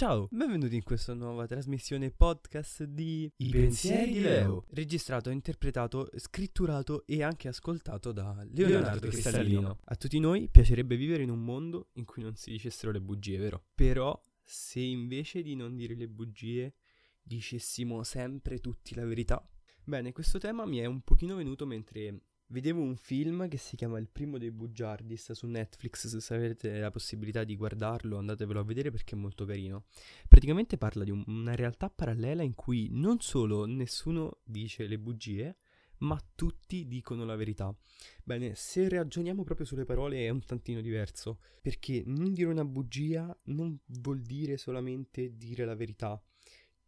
Ciao, benvenuti in questa nuova trasmissione podcast di I pensieri di Leo, registrato, interpretato, scritturato e anche ascoltato da Leonardo, Leonardo Cristallino. A tutti noi piacerebbe vivere in un mondo in cui non si dicessero le bugie, vero? Però se invece di non dire le bugie dicessimo sempre tutti la verità? Bene, questo tema mi è un pochino venuto mentre Vedevo un film che si chiama Il primo dei bugiardis su Netflix, se avete la possibilità di guardarlo andatevelo a vedere perché è molto carino. Praticamente parla di un, una realtà parallela in cui non solo nessuno dice le bugie, ma tutti dicono la verità. Bene, se ragioniamo proprio sulle parole è un tantino diverso, perché non dire una bugia non vuol dire solamente dire la verità.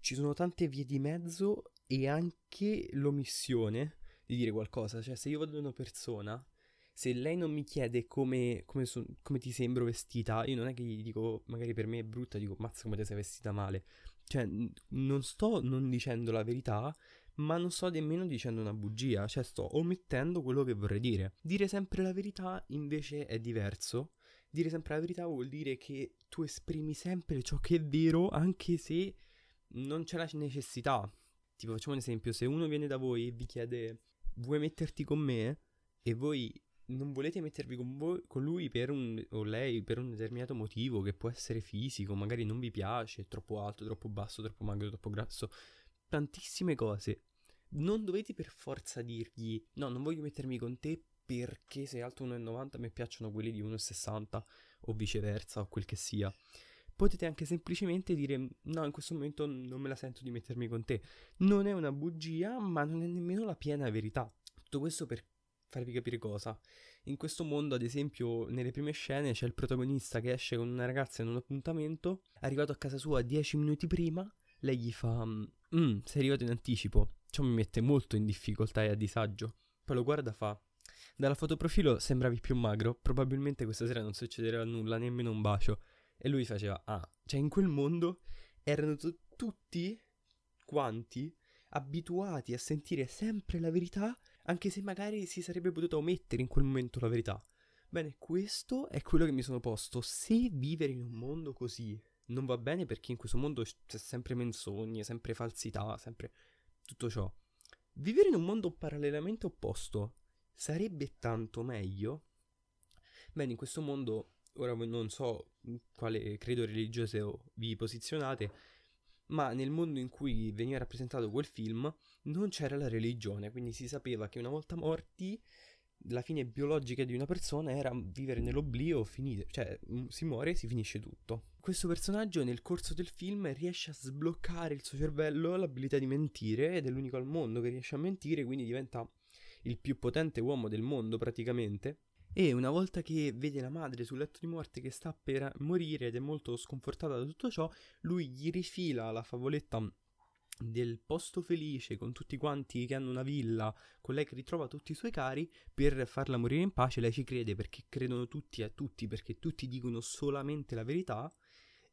Ci sono tante vie di mezzo e anche l'omissione di dire qualcosa. Cioè, se io vado da una persona, se lei non mi chiede come, come, so, come, ti sembro vestita, io non è che gli dico, magari per me è brutta, dico, mazza come ti sei vestita male. Cioè, n- non sto non dicendo la verità, ma non sto nemmeno dicendo una bugia, cioè sto omettendo quello che vorrei dire. Dire sempre la verità invece è diverso. Dire sempre la verità vuol dire che tu esprimi sempre ciò che è vero, anche se non c'è la necessità. Tipo, facciamo un esempio, se uno viene da voi e vi chiede vuoi metterti con me e voi non volete mettervi con, voi, con lui un, o lei per un determinato motivo che può essere fisico, magari non vi piace, è troppo alto, troppo basso, troppo magro, troppo grasso, tantissime cose. Non dovete per forza dirgli no, non voglio mettermi con te perché sei alto 1,90 a me piacciono quelli di 1,60 o viceversa o quel che sia. Potete anche semplicemente dire no, in questo momento non me la sento di mettermi con te. Non è una bugia, ma non è nemmeno la piena verità. Tutto questo per farvi capire cosa. In questo mondo, ad esempio, nelle prime scene c'è il protagonista che esce con una ragazza in un appuntamento, arrivato a casa sua dieci minuti prima, lei gli fa mm, sei arrivato in anticipo. Ciò mi mette molto in difficoltà e a disagio. Poi lo guarda e fa dalla fotoprofilo sembravi più magro, probabilmente questa sera non succederà nulla, nemmeno un bacio. E lui faceva, ah, cioè in quel mondo erano t- tutti quanti abituati a sentire sempre la verità, anche se magari si sarebbe potuta omettere in quel momento la verità. Bene, questo è quello che mi sono posto. Se vivere in un mondo così non va bene perché in questo mondo c'è sempre menzogne, sempre falsità, sempre tutto ciò. Vivere in un mondo parallelamente opposto sarebbe tanto meglio? Bene, in questo mondo ora non so quale credo religioso vi posizionate, ma nel mondo in cui veniva rappresentato quel film non c'era la religione, quindi si sapeva che una volta morti la fine biologica di una persona era vivere nell'oblio, finire, cioè si muore si finisce tutto. Questo personaggio nel corso del film riesce a sbloccare il suo cervello l'abilità di mentire ed è l'unico al mondo che riesce a mentire, quindi diventa il più potente uomo del mondo praticamente e una volta che vede la madre sul letto di morte che sta per morire ed è molto sconfortata da tutto ciò, lui gli rifila la favoletta del posto felice con tutti quanti che hanno una villa, con lei che ritrova tutti i suoi cari per farla morire in pace. Lei ci crede perché credono tutti a tutti, perché tutti dicono solamente la verità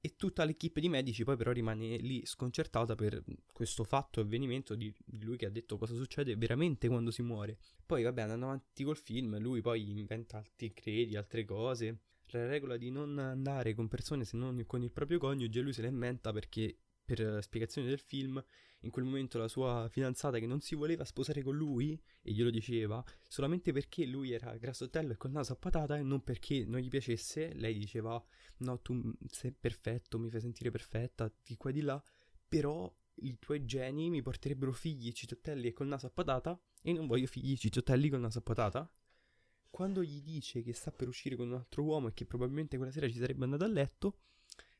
e tutta l'equipe di medici poi però rimane lì sconcertata per questo fatto, avvenimento di lui che ha detto cosa succede veramente quando si muore. Poi vabbè andando avanti col film lui poi inventa altri credi, altre cose. La regola di non andare con persone se non con il proprio coniuge lui se la inventa perché per spiegazione del film, in quel momento la sua fidanzata che non si voleva sposare con lui, e glielo diceva, solamente perché lui era grassottello e col naso a patata e non perché non gli piacesse, lei diceva, no, tu sei perfetto, mi fai sentire perfetta, di qua e di là, però i tuoi geni mi porterebbero figli cicciottelli e col naso a patata, e non voglio figli cicciottelli col naso a patata. Quando gli dice che sta per uscire con un altro uomo e che probabilmente quella sera ci sarebbe andato a letto,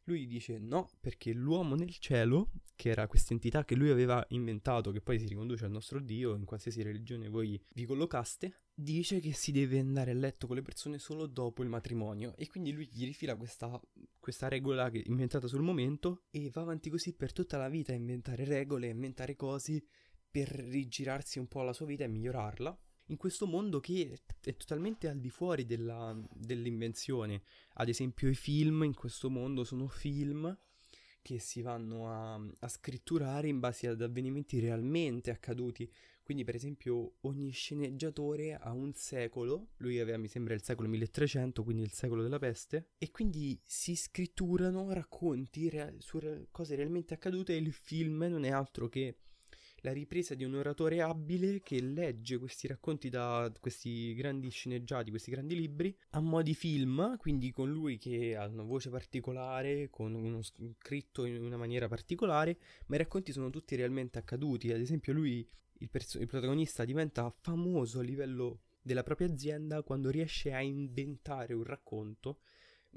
lui dice no, perché l'uomo nel cielo, che era questa entità che lui aveva inventato, che poi si riconduce al nostro Dio, in qualsiasi religione voi vi collocaste, dice che si deve andare a letto con le persone solo dopo il matrimonio. E quindi lui gli rifila questa, questa regola che, inventata sul momento e va avanti così per tutta la vita a inventare regole, a inventare cose per rigirarsi un po' la sua vita e migliorarla in questo mondo che è totalmente al di fuori della, dell'invenzione. Ad esempio i film in questo mondo sono film che si vanno a, a, scritturare in base ad avvenimenti realmente accaduti. Quindi, per esempio, ogni sceneggiatore ha un secolo, lui aveva, mi sembra, il secolo 1300, quindi il secolo della peste, e quindi si scritturano racconti rea- su re- cose realmente accadute e il film non è altro che la ripresa di un oratore abile che legge questi racconti da questi grandi sceneggiati, questi grandi libri, a mo' di film, quindi con lui che ha una voce particolare, con uno scritto in una maniera particolare, ma i racconti sono tutti realmente accaduti. Ad esempio lui, il, perso- il protagonista, diventa famoso a livello della propria azienda quando riesce a inventare un racconto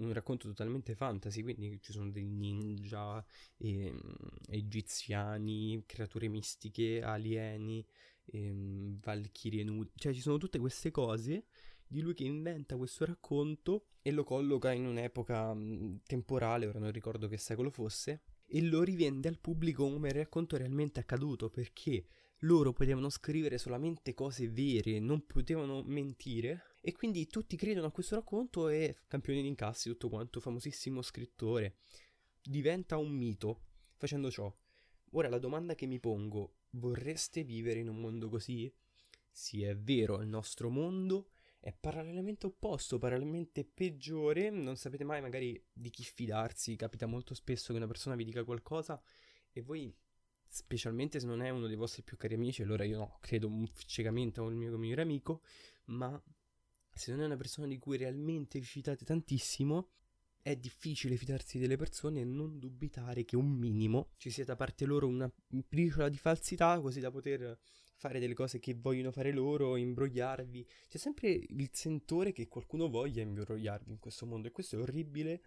un racconto totalmente fantasy, quindi ci sono dei ninja, e, um, egiziani, creature mistiche, alieni, e, um, valchirie nude, cioè ci sono tutte queste cose di lui che inventa questo racconto e lo colloca in un'epoca um, temporale, ora non ricordo che secolo fosse, e lo rivende al pubblico come racconto realmente accaduto perché loro potevano scrivere solamente cose vere, non potevano mentire e quindi tutti credono a questo racconto e campione di incassi, tutto quanto, famosissimo scrittore, diventa un mito facendo ciò. Ora la domanda che mi pongo, vorreste vivere in un mondo così? Sì, è vero, il nostro mondo è parallelamente opposto, parallelamente peggiore, non sapete mai magari di chi fidarsi, capita molto spesso che una persona vi dica qualcosa e voi specialmente se non è uno dei vostri più cari amici, allora io no, credo ciecamente a un mio migliore amico, ma se non è una persona di cui realmente vi fidate tantissimo, è difficile fidarsi delle persone e non dubitare che un minimo ci sia da parte loro una briciola di falsità così da poter fare delle cose che vogliono fare loro, imbrogliarvi. C'è sempre il sentore che qualcuno voglia imbrogliarvi in questo mondo e questo è orribile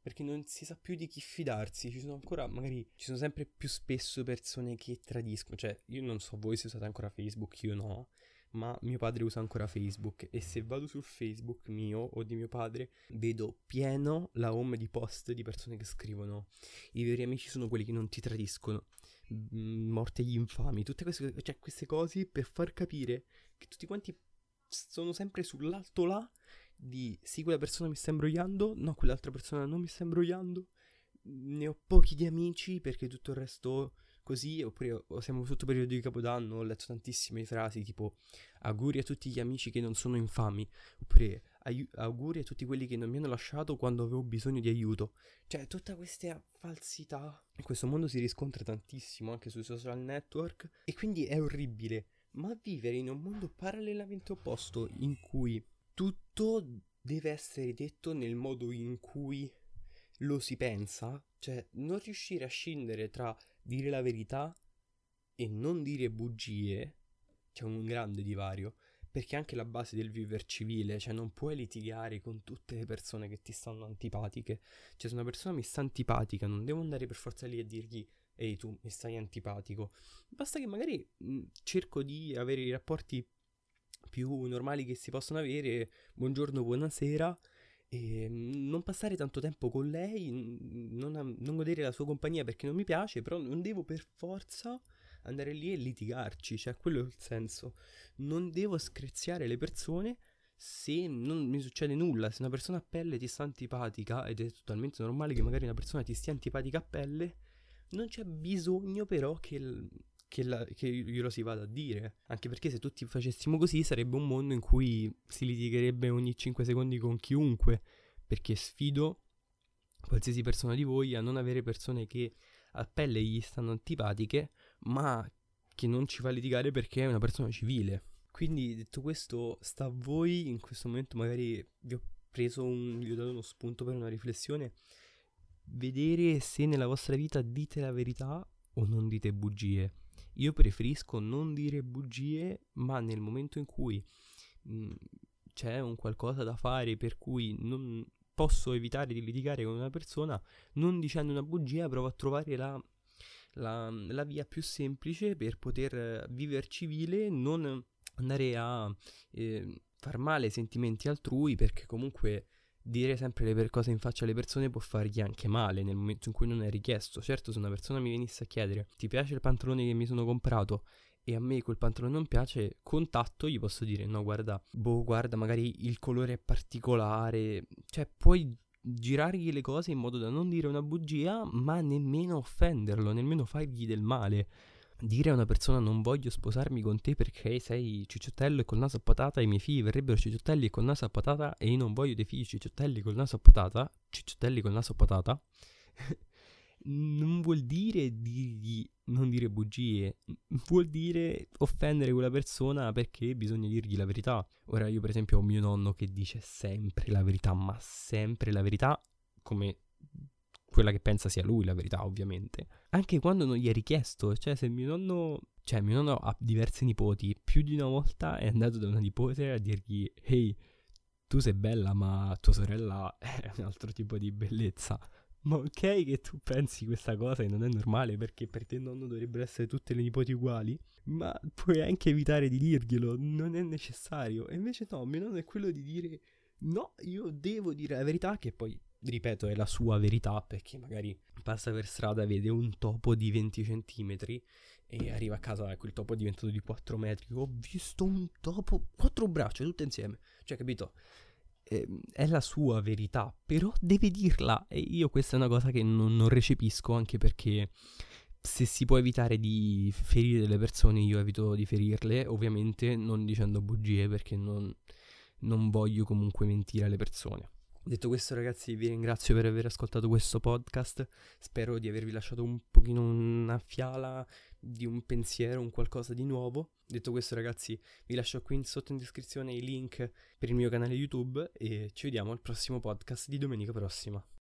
perché non si sa più di chi fidarsi. Ci sono ancora, magari, ci sono sempre più spesso persone che tradiscono. Cioè, io non so voi se usate ancora Facebook, io no. Ma mio padre usa ancora Facebook e se vado sul Facebook mio o di mio padre vedo pieno la home di post di persone che scrivono i veri amici sono quelli che non ti tradiscono, mm, morte agli infami, tutte queste, cioè, queste cose per far capire che tutti quanti sono sempre sull'alto là di sì, quella persona mi sta imbrogliando, no, quell'altra persona non mi sta imbrogliando. Ne ho pochi di amici perché tutto il resto così, oppure siamo sotto periodo di Capodanno, ho letto tantissime frasi tipo auguri a tutti gli amici che non sono infami, oppure auguri a tutti quelli che non mi hanno lasciato quando avevo bisogno di aiuto. Cioè, tutta questa falsità. In questo mondo si riscontra tantissimo anche sui social network e quindi è orribile. Ma vivere in un mondo parallelamente opposto in cui tutto deve essere detto nel modo in cui lo si pensa, cioè non riuscire a scindere tra dire la verità e non dire bugie, c'è un grande divario, perché anche la base del viver civile, cioè non puoi litigare con tutte le persone che ti stanno antipatiche, cioè se una persona mi sta antipatica non devo andare per forza lì a dirgli ehi tu mi stai antipatico, basta che magari mh, cerco di avere i rapporti più normali che si possono avere, buongiorno, buonasera, e non passare tanto tempo con lei, non, non, godere la sua compagnia perché non mi piace, però non devo per forza andare lì e litigarci, cioè quello è il senso. Non devo screziare le persone se non mi succede nulla, se una persona a pelle ti sta antipatica, ed è totalmente normale che magari una persona ti stia antipatica a pelle, non c'è bisogno però che che, la, che glielo si vada a dire. Anche perché se tutti facessimo così sarebbe un mondo in cui si litigherebbe ogni 5 secondi con chiunque. Perché sfido qualsiasi persona di voi a non avere persone che a pelle gli stanno antipatiche, ma che non ci fa litigare perché è una persona civile. Quindi detto questo, sta a voi in questo momento magari vi ho preso un, vi ho dato uno spunto per una riflessione, vedere se nella vostra vita dite la verità o non dite bugie. Io preferisco non dire bugie, ma nel momento in cui mh, mm, c'è un qualcosa da fare per cui non posso evitare di litigare con una persona, non dicendo una bugia, provo a trovare la, la, la via più semplice per poter vivere civile, non andare a eh, far male ai sentimenti altrui, perché comunque dire sempre le cose in faccia alle persone può fargli anche male nel momento in cui non è richiesto. Certo, se una persona mi venisse a chiedere ti piace il pantalone che mi sono comprato e a me quel pantalone non piace, contatto gli posso dire no, guarda, boh, guarda, magari il colore è particolare, cioè puoi girargli le cose in modo da non dire una bugia, ma nemmeno offenderlo, nemmeno fargli del male. Dire a una persona non voglio sposarmi con te perché sei cicciottello e col naso a patata i miei figli verrebbero cicciottelli e col naso a patata e io non voglio dei figli cicciottelli col naso a patata, cicciottelli col naso a patata, non vuol dire dirgli non dire bugie, vuol dire offendere quella persona perché bisogna dirgli la verità. Ora io per esempio ho mio nonno che dice sempre la verità, ma sempre la verità come quella che pensa sia lui la verità, ovviamente. Anche quando non gli è richiesto, cioè se mio nonno, cioè mio nonno ha diversi nipoti, più di una volta è andato da una nipote a dirgli "Ehi, tu sei bella, ma tua sorella è un altro tipo di bellezza". Ma ok che tu pensi questa cosa e non è normale perché per te nonno dovrebbero essere tutte le nipoti uguali, ma puoi anche evitare di dirglielo, non è necessario. E invece no, mio nonno è quello di dire no, io devo dire la verità che poi, ripeto, è la sua verità perché magari passa per strada, vede un topo di 20 centimetri e arriva a casa, ecco il topo è diventato di 4 metri, ho visto un topo, quattro braccia tutte insieme, cioè capito? eh, è la sua verità, però deve dirla e io questa è una cosa che non, non recepisco anche perché se si può evitare di ferire delle persone io evito di ferirle, ovviamente non dicendo bugie perché non, non voglio comunque mentire alle persone. Detto questo ragazzi vi ringrazio per aver ascoltato questo podcast, spero di avervi lasciato un pochino una fiala di un pensiero, un qualcosa di nuovo. Detto questo ragazzi vi lascio qui in sotto in descrizione i link per il mio canale YouTube e ci vediamo al prossimo podcast di domenica prossima.